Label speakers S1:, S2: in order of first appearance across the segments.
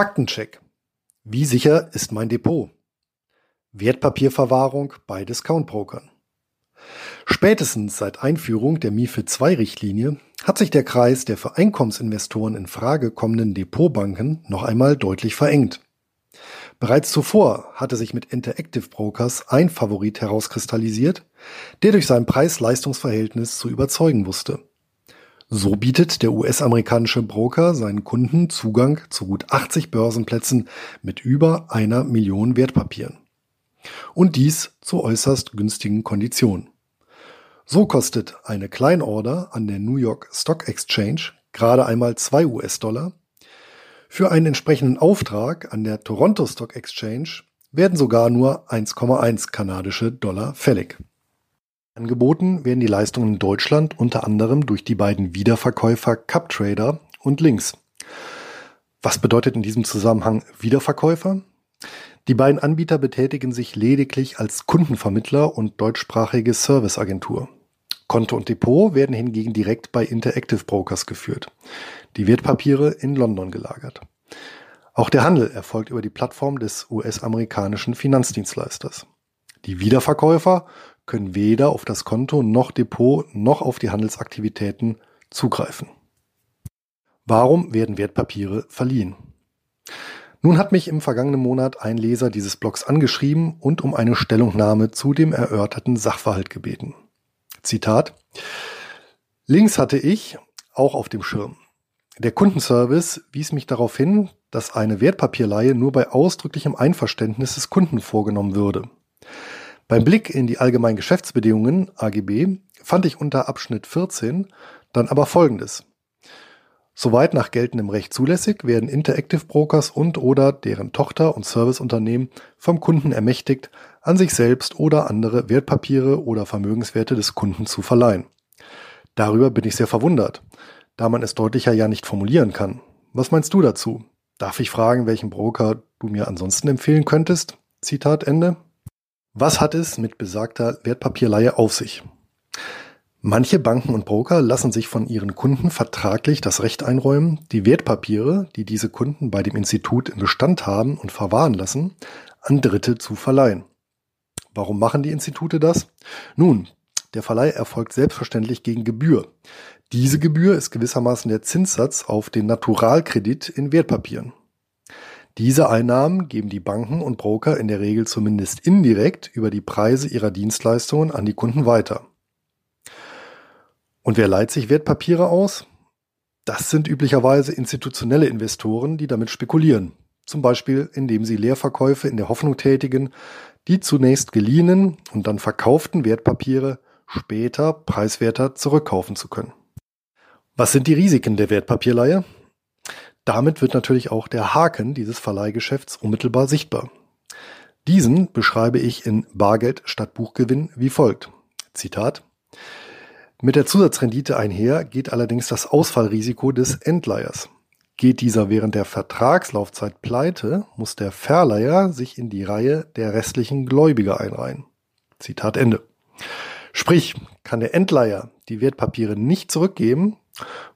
S1: Faktencheck. Wie sicher ist mein Depot? Wertpapierverwahrung bei Discountbrokern. Spätestens seit Einführung der MiFID II-Richtlinie hat sich der Kreis der für Einkommensinvestoren in Frage kommenden Depotbanken noch einmal deutlich verengt. Bereits zuvor hatte sich mit Interactive Brokers ein Favorit herauskristallisiert, der durch sein Preis-Leistungs-Verhältnis zu überzeugen wusste. So bietet der US-amerikanische Broker seinen Kunden Zugang zu gut 80 Börsenplätzen mit über einer Million Wertpapieren. Und dies zu äußerst günstigen Konditionen. So kostet eine Kleinorder an der New York Stock Exchange gerade einmal 2 US-Dollar. Für einen entsprechenden Auftrag an der Toronto Stock Exchange werden sogar nur 1,1 kanadische Dollar fällig. Angeboten werden die Leistungen in Deutschland unter anderem durch die beiden Wiederverkäufer CupTrader und Links. Was bedeutet in diesem Zusammenhang Wiederverkäufer? Die beiden Anbieter betätigen sich lediglich als Kundenvermittler und deutschsprachige Serviceagentur. Konto und Depot werden hingegen direkt bei Interactive Brokers geführt. Die Wertpapiere in London gelagert. Auch der Handel erfolgt über die Plattform des US-amerikanischen Finanzdienstleisters. Die Wiederverkäufer können weder auf das Konto noch Depot noch auf die Handelsaktivitäten zugreifen. Warum werden Wertpapiere verliehen? Nun hat mich im vergangenen Monat ein Leser dieses Blogs angeschrieben und um eine Stellungnahme zu dem erörterten Sachverhalt gebeten. Zitat. Links hatte ich auch auf dem Schirm. Der Kundenservice wies mich darauf hin, dass eine Wertpapierleihe nur bei ausdrücklichem Einverständnis des Kunden vorgenommen würde. Beim Blick in die allgemeinen Geschäftsbedingungen AGB fand ich unter Abschnitt 14 dann aber Folgendes. Soweit nach geltendem Recht zulässig werden Interactive Brokers und oder deren Tochter- und Serviceunternehmen vom Kunden ermächtigt, an sich selbst oder andere Wertpapiere oder Vermögenswerte des Kunden zu verleihen. Darüber bin ich sehr verwundert, da man es deutlicher ja nicht formulieren kann. Was meinst du dazu? Darf ich fragen, welchen Broker du mir ansonsten empfehlen könntest? Zitat Ende. Was hat es mit besagter Wertpapierleihe auf sich? Manche Banken und Broker lassen sich von ihren Kunden vertraglich das Recht einräumen, die Wertpapiere, die diese Kunden bei dem Institut im Bestand haben und verwahren lassen, an Dritte zu verleihen. Warum machen die Institute das? Nun, der Verleih erfolgt selbstverständlich gegen Gebühr. Diese Gebühr ist gewissermaßen der Zinssatz auf den Naturalkredit in Wertpapieren. Diese Einnahmen geben die Banken und Broker in der Regel zumindest indirekt über die Preise ihrer Dienstleistungen an die Kunden weiter. Und wer leiht sich Wertpapiere aus? Das sind üblicherweise institutionelle Investoren, die damit spekulieren. Zum Beispiel, indem sie Leerverkäufe in der Hoffnung tätigen, die zunächst geliehenen und dann verkauften Wertpapiere später preiswerter zurückkaufen zu können. Was sind die Risiken der Wertpapierleihe? Damit wird natürlich auch der Haken dieses Verleihgeschäfts unmittelbar sichtbar. Diesen beschreibe ich in Bargeld statt Buchgewinn wie folgt. Zitat. Mit der Zusatzrendite einher geht allerdings das Ausfallrisiko des Endleihers. Geht dieser während der Vertragslaufzeit pleite, muss der Verleiher sich in die Reihe der restlichen Gläubiger einreihen. Zitat Ende. Sprich, kann der Endleiher die Wertpapiere nicht zurückgeben,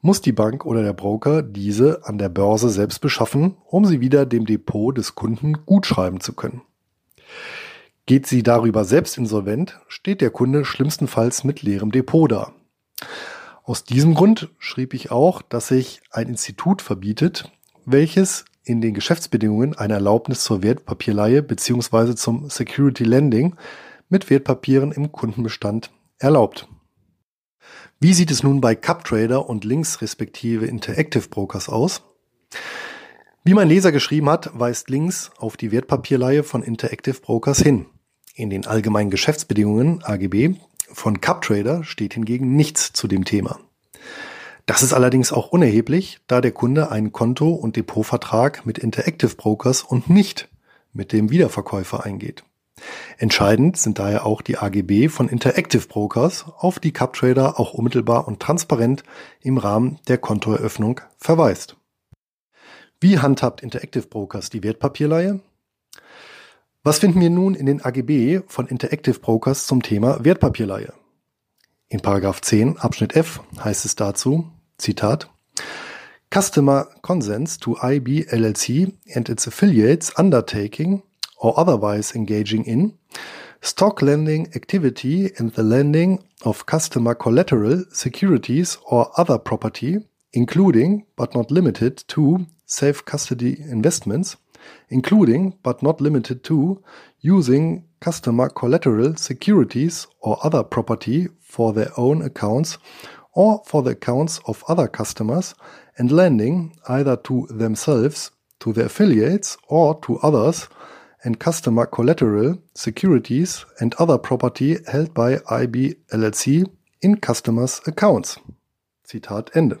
S1: muss die Bank oder der Broker diese an der Börse selbst beschaffen, um sie wieder dem Depot des Kunden gutschreiben zu können. Geht sie darüber selbst insolvent, steht der Kunde schlimmstenfalls mit leerem Depot da. Aus diesem Grund schrieb ich auch, dass sich ein Institut verbietet, welches in den Geschäftsbedingungen eine Erlaubnis zur Wertpapierleihe bzw. zum Security Lending mit Wertpapieren im Kundenbestand erlaubt. Wie sieht es nun bei CupTrader und Links respektive Interactive Brokers aus? Wie mein Leser geschrieben hat, weist Links auf die Wertpapierleihe von Interactive Brokers hin. In den allgemeinen Geschäftsbedingungen AGB von CupTrader steht hingegen nichts zu dem Thema. Das ist allerdings auch unerheblich, da der Kunde einen Konto- und Depotvertrag mit Interactive Brokers und nicht mit dem Wiederverkäufer eingeht. Entscheidend sind daher auch die AGB von Interactive Brokers, auf die CupTrader auch unmittelbar und transparent im Rahmen der Kontoeröffnung verweist. Wie handhabt Interactive Brokers die Wertpapierleihe? Was finden wir nun in den AGB von Interactive Brokers zum Thema Wertpapierleihe? In Paragraph 10 Abschnitt F heißt es dazu, Zitat, Customer consents to IB LLC and its affiliates undertaking or otherwise engaging in stock lending activity and the lending of customer collateral, securities or other property, including but not limited to safe custody investments, including but not limited to using customer collateral, securities or other property for their own accounts or for the accounts of other customers and lending either to themselves, to their affiliates, or to others, and customer collateral, securities, and other property held by IB LLC in customers' accounts. Zitat Ende.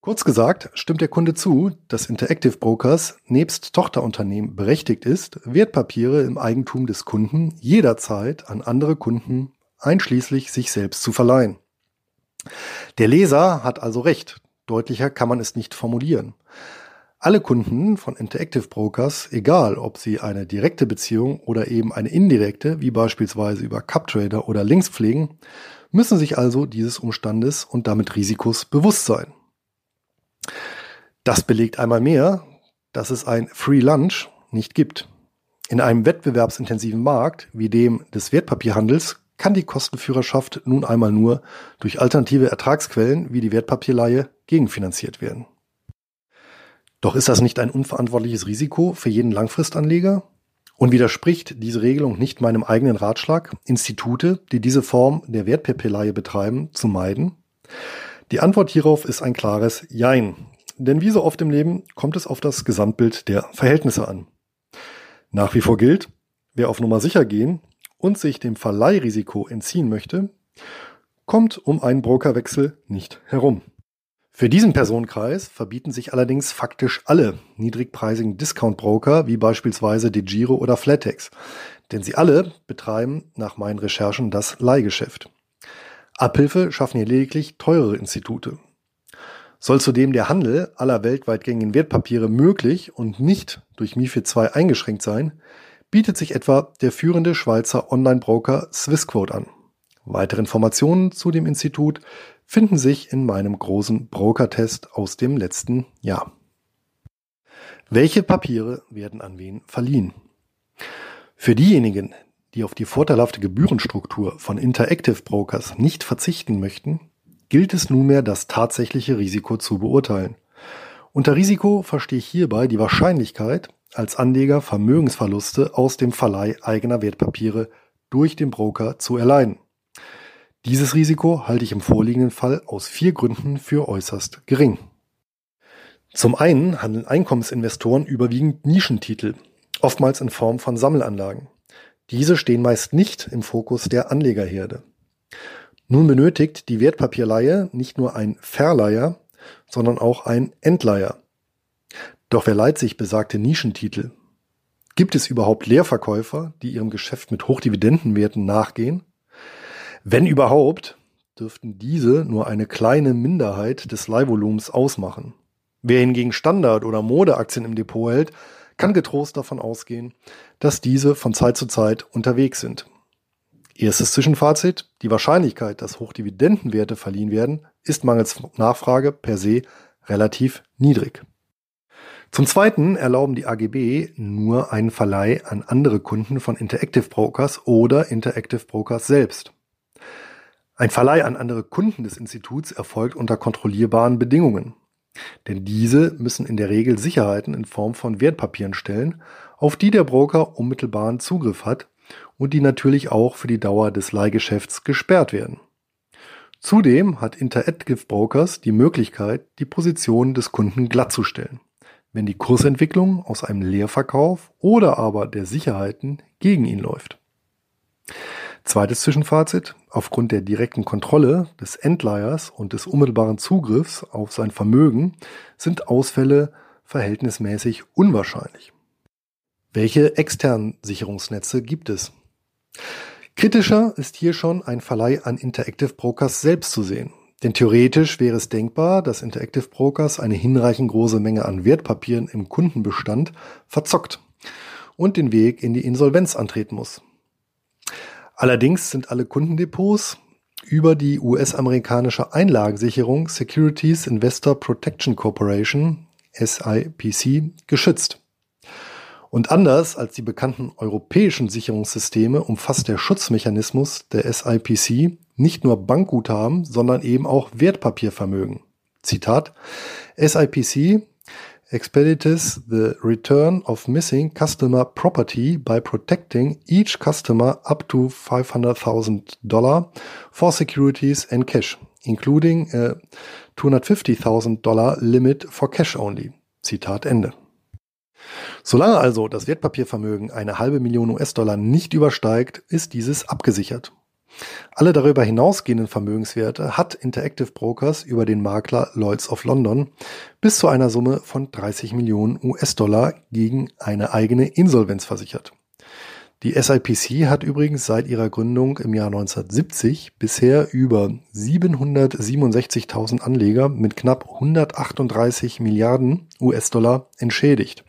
S1: Kurz gesagt, stimmt der Kunde zu, dass Interactive Brokers nebst Tochterunternehmen berechtigt ist, Wertpapiere im Eigentum des Kunden jederzeit an andere Kunden, einschließlich sich selbst, zu verleihen. Der Leser hat also recht, Deutlicher kann man es nicht formulieren. Alle Kunden von Interactive Brokers, egal ob sie eine direkte Beziehung oder eben eine indirekte, wie beispielsweise über CupTrader oder Links pflegen, müssen sich also dieses Umstandes und damit Risikos bewusst sein. Das belegt einmal mehr, dass es ein Free Lunch nicht gibt. In einem wettbewerbsintensiven Markt wie dem des Wertpapierhandels kann die Kostenführerschaft nun einmal nur durch alternative Ertragsquellen wie die Wertpapierleihe gegenfinanziert werden. Doch ist das nicht ein unverantwortliches Risiko für jeden Langfristanleger? Und widerspricht diese Regelung nicht meinem eigenen Ratschlag, Institute, die diese Form der Wertpapierleihe betreiben, zu meiden? Die Antwort hierauf ist ein klares Jein. Denn wie so oft im Leben kommt es auf das Gesamtbild der Verhältnisse an. Nach wie vor gilt, wer auf Nummer sicher gehen und sich dem Verleihrisiko entziehen möchte, kommt um einen Brokerwechsel nicht herum. Für diesen Personenkreis verbieten sich allerdings faktisch alle niedrigpreisigen Discount-Broker wie beispielsweise DeGiro oder Flatex, denn sie alle betreiben nach meinen Recherchen das Leihgeschäft. Abhilfe schaffen hier lediglich teurere Institute. Soll zudem der Handel aller weltweit gängigen Wertpapiere möglich und nicht durch MiFID II eingeschränkt sein, bietet sich etwa der führende Schweizer Online-Broker Swissquote an. Weitere Informationen zu dem Institut finden sich in meinem großen Broker-Test aus dem letzten Jahr. Welche Papiere werden an wen verliehen? Für diejenigen, die auf die vorteilhafte Gebührenstruktur von Interactive Brokers nicht verzichten möchten, gilt es nunmehr das tatsächliche Risiko zu beurteilen. Unter Risiko verstehe ich hierbei die Wahrscheinlichkeit, als Anleger Vermögensverluste aus dem Verleih eigener Wertpapiere durch den Broker zu erleiden. Dieses Risiko halte ich im vorliegenden Fall aus vier Gründen für äußerst gering. Zum einen handeln Einkommensinvestoren überwiegend Nischentitel, oftmals in Form von Sammelanlagen. Diese stehen meist nicht im Fokus der Anlegerherde. Nun benötigt die Wertpapierleihe nicht nur ein Verleiher, sondern auch ein Entleiher. Doch wer leiht sich besagte Nischentitel? Gibt es überhaupt Leerverkäufer, die ihrem Geschäft mit Hochdividendenwerten nachgehen? Wenn überhaupt, dürften diese nur eine kleine Minderheit des Leihvolumens ausmachen. Wer hingegen Standard- oder Modeaktien im Depot hält, kann getrost davon ausgehen, dass diese von Zeit zu Zeit unterwegs sind. Erstes Zwischenfazit. Die Wahrscheinlichkeit, dass Hochdividendenwerte verliehen werden, ist mangels Nachfrage per se relativ niedrig. Zum Zweiten erlauben die AGB nur einen Verleih an andere Kunden von Interactive Brokers oder Interactive Brokers selbst. Ein Verleih an andere Kunden des Instituts erfolgt unter kontrollierbaren Bedingungen. Denn diese müssen in der Regel Sicherheiten in Form von Wertpapieren stellen, auf die der Broker unmittelbaren Zugriff hat und die natürlich auch für die Dauer des Leihgeschäfts gesperrt werden. Zudem hat Interactive Brokers die Möglichkeit, die Position des Kunden glattzustellen wenn die Kursentwicklung aus einem Leerverkauf oder aber der Sicherheiten gegen ihn läuft. Zweites Zwischenfazit. Aufgrund der direkten Kontrolle des Endleihers und des unmittelbaren Zugriffs auf sein Vermögen sind Ausfälle verhältnismäßig unwahrscheinlich. Welche externen Sicherungsnetze gibt es? Kritischer ist hier schon ein Verleih an Interactive Brokers selbst zu sehen. Denn theoretisch wäre es denkbar, dass Interactive Brokers eine hinreichend große Menge an Wertpapieren im Kundenbestand verzockt und den Weg in die Insolvenz antreten muss. Allerdings sind alle Kundendepots über die US-amerikanische Einlagensicherung Securities Investor Protection Corporation SIPC geschützt. Und anders als die bekannten europäischen Sicherungssysteme umfasst der Schutzmechanismus der SIPC nicht nur Bankguthaben, sondern eben auch Wertpapiervermögen. Zitat SIPC expedites the return of missing customer property by protecting each customer up to $500,000 for securities and cash, including a $250,000 limit for cash only. Zitat Ende. Solange also das Wertpapiervermögen eine halbe Million US-Dollar nicht übersteigt, ist dieses abgesichert. Alle darüber hinausgehenden Vermögenswerte hat Interactive Brokers über den Makler Lloyds of London bis zu einer Summe von 30 Millionen US-Dollar gegen eine eigene Insolvenz versichert. Die SIPC hat übrigens seit ihrer Gründung im Jahr 1970 bisher über 767.000 Anleger mit knapp 138 Milliarden US-Dollar entschädigt.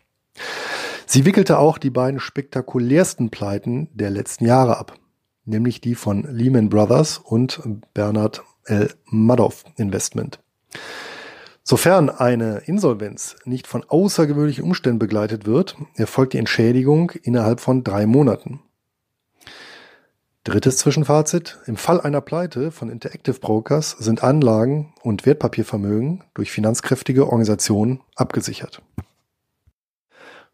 S1: Sie wickelte auch die beiden spektakulärsten Pleiten der letzten Jahre ab nämlich die von Lehman Brothers und Bernard L. Madoff Investment. Sofern eine Insolvenz nicht von außergewöhnlichen Umständen begleitet wird, erfolgt die Entschädigung innerhalb von drei Monaten. Drittes Zwischenfazit. Im Fall einer Pleite von Interactive Brokers sind Anlagen und Wertpapiervermögen durch finanzkräftige Organisationen abgesichert.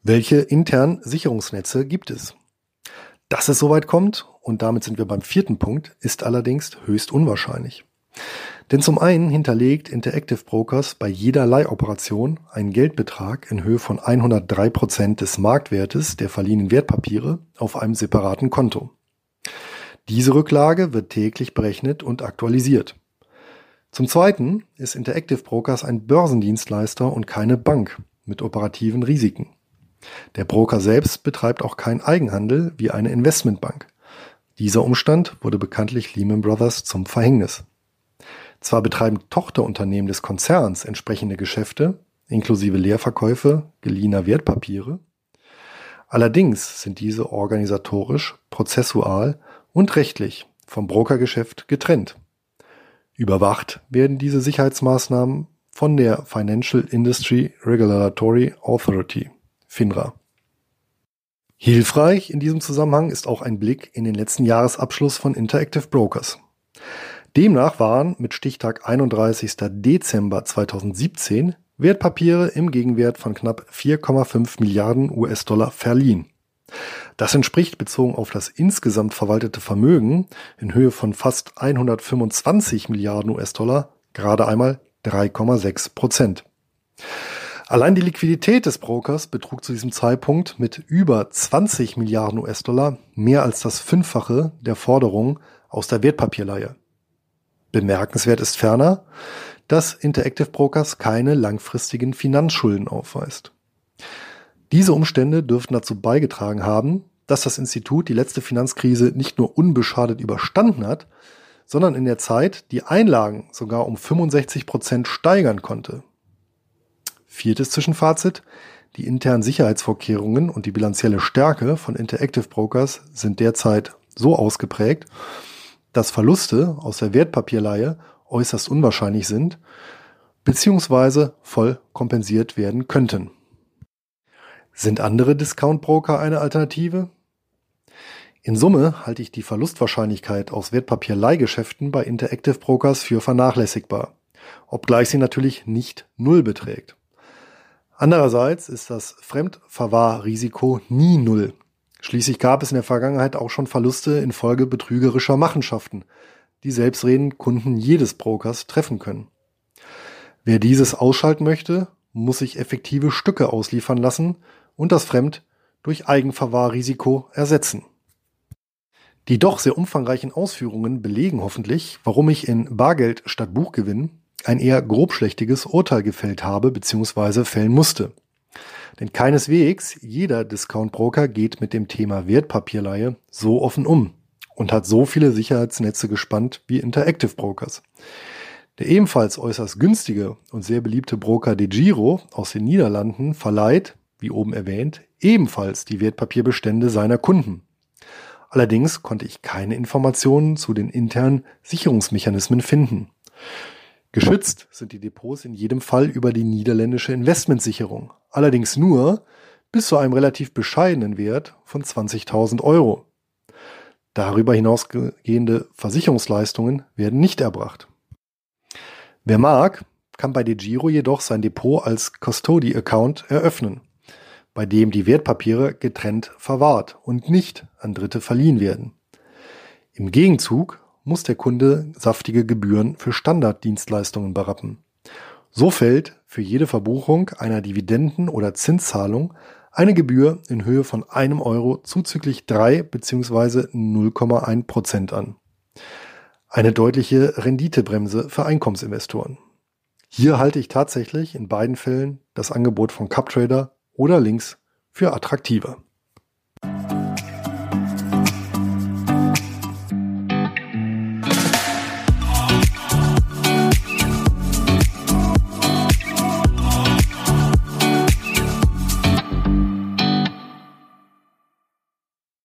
S1: Welche internen Sicherungsnetze gibt es? Dass es soweit kommt und damit sind wir beim vierten Punkt, ist allerdings höchst unwahrscheinlich. Denn zum einen hinterlegt Interactive Brokers bei jeder Leihoperation einen Geldbetrag in Höhe von 103 Prozent des Marktwertes der verliehenen Wertpapiere auf einem separaten Konto. Diese Rücklage wird täglich berechnet und aktualisiert. Zum Zweiten ist Interactive Brokers ein Börsendienstleister und keine Bank mit operativen Risiken. Der Broker selbst betreibt auch keinen Eigenhandel wie eine Investmentbank. Dieser Umstand wurde bekanntlich Lehman Brothers zum Verhängnis. Zwar betreiben Tochterunternehmen des Konzerns entsprechende Geschäfte, inklusive Leerverkäufe geliehener Wertpapiere, allerdings sind diese organisatorisch, prozessual und rechtlich vom Brokergeschäft getrennt. Überwacht werden diese Sicherheitsmaßnahmen von der Financial Industry Regulatory Authority, FINRA. Hilfreich in diesem Zusammenhang ist auch ein Blick in den letzten Jahresabschluss von Interactive Brokers. Demnach waren mit Stichtag 31. Dezember 2017 Wertpapiere im Gegenwert von knapp 4,5 Milliarden US-Dollar verliehen. Das entspricht bezogen auf das insgesamt verwaltete Vermögen in Höhe von fast 125 Milliarden US-Dollar gerade einmal 3,6 Prozent. Allein die Liquidität des Brokers betrug zu diesem Zeitpunkt mit über 20 Milliarden US-Dollar mehr als das Fünffache der Forderungen aus der Wertpapierleihe. Bemerkenswert ist ferner, dass Interactive Brokers keine langfristigen Finanzschulden aufweist. Diese Umstände dürften dazu beigetragen haben, dass das Institut die letzte Finanzkrise nicht nur unbeschadet überstanden hat, sondern in der Zeit die Einlagen sogar um 65 Prozent steigern konnte. Viertes Zwischenfazit. Die internen Sicherheitsvorkehrungen und die bilanzielle Stärke von Interactive Brokers sind derzeit so ausgeprägt, dass Verluste aus der Wertpapierleihe äußerst unwahrscheinlich sind, beziehungsweise voll kompensiert werden könnten. Sind andere Discount-Broker eine Alternative? In Summe halte ich die Verlustwahrscheinlichkeit aus Wertpapierleihgeschäften bei Interactive Brokers für vernachlässigbar, obgleich sie natürlich nicht null beträgt. Andererseits ist das Fremdverwahrrisiko nie null. Schließlich gab es in der Vergangenheit auch schon Verluste infolge betrügerischer Machenschaften, die selbstredend Kunden jedes Brokers treffen können. Wer dieses ausschalten möchte, muss sich effektive Stücke ausliefern lassen und das Fremd durch Eigenverwahrrisiko ersetzen. Die doch sehr umfangreichen Ausführungen belegen hoffentlich, warum ich in Bargeld statt Buchgewinn ein eher grobschlächtiges Urteil gefällt habe bzw. fällen musste. Denn keineswegs jeder Discount-Broker geht mit dem Thema Wertpapierleihe so offen um und hat so viele Sicherheitsnetze gespannt wie Interactive Brokers. Der ebenfalls äußerst günstige und sehr beliebte Broker De Giro aus den Niederlanden verleiht, wie oben erwähnt, ebenfalls die Wertpapierbestände seiner Kunden. Allerdings konnte ich keine Informationen zu den internen Sicherungsmechanismen finden. Geschützt sind die Depots in jedem Fall über die niederländische Investmentsicherung, allerdings nur bis zu einem relativ bescheidenen Wert von 20.000 Euro. Darüber hinausgehende Versicherungsleistungen werden nicht erbracht. Wer mag, kann bei DeGiro jedoch sein Depot als Custody-Account eröffnen, bei dem die Wertpapiere getrennt verwahrt und nicht an Dritte verliehen werden. Im Gegenzug muss der Kunde saftige Gebühren für Standarddienstleistungen berappen. So fällt für jede Verbuchung einer Dividenden- oder Zinszahlung eine Gebühr in Höhe von einem Euro zuzüglich 3 bzw. 0,1 Prozent an. Eine deutliche Renditebremse für Einkommensinvestoren. Hier halte ich tatsächlich in beiden Fällen das Angebot von CupTrader oder Links für attraktiver.